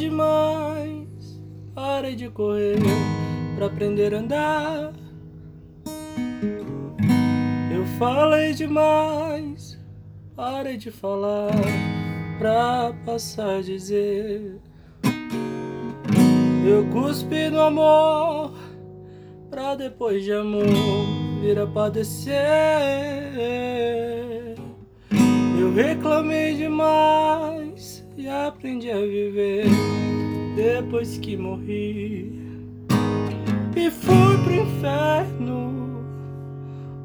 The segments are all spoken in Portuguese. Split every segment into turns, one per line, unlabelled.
Demais, parei de correr pra aprender a andar. Eu falei demais, parei de falar pra passar a dizer. Eu cuspi no amor pra depois de amor vir a padecer. Eu reclamei demais e aprendi a viver depois que morri. E fui pro inferno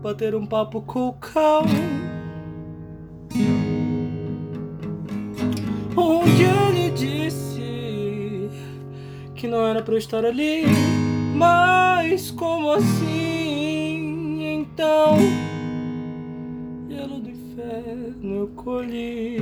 bater um papo com o cão. Onde ele disse que não era pra eu estar ali. Mas como assim? Então, gelo do inferno eu colhi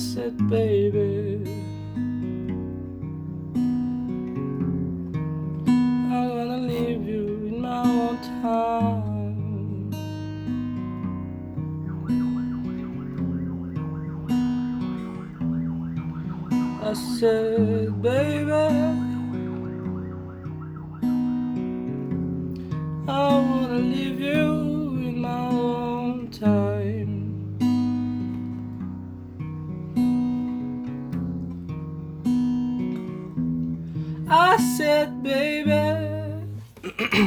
said, baby, I'm gonna leave you in my own time. I said, baby, I wanna leave you in my own I said, baby.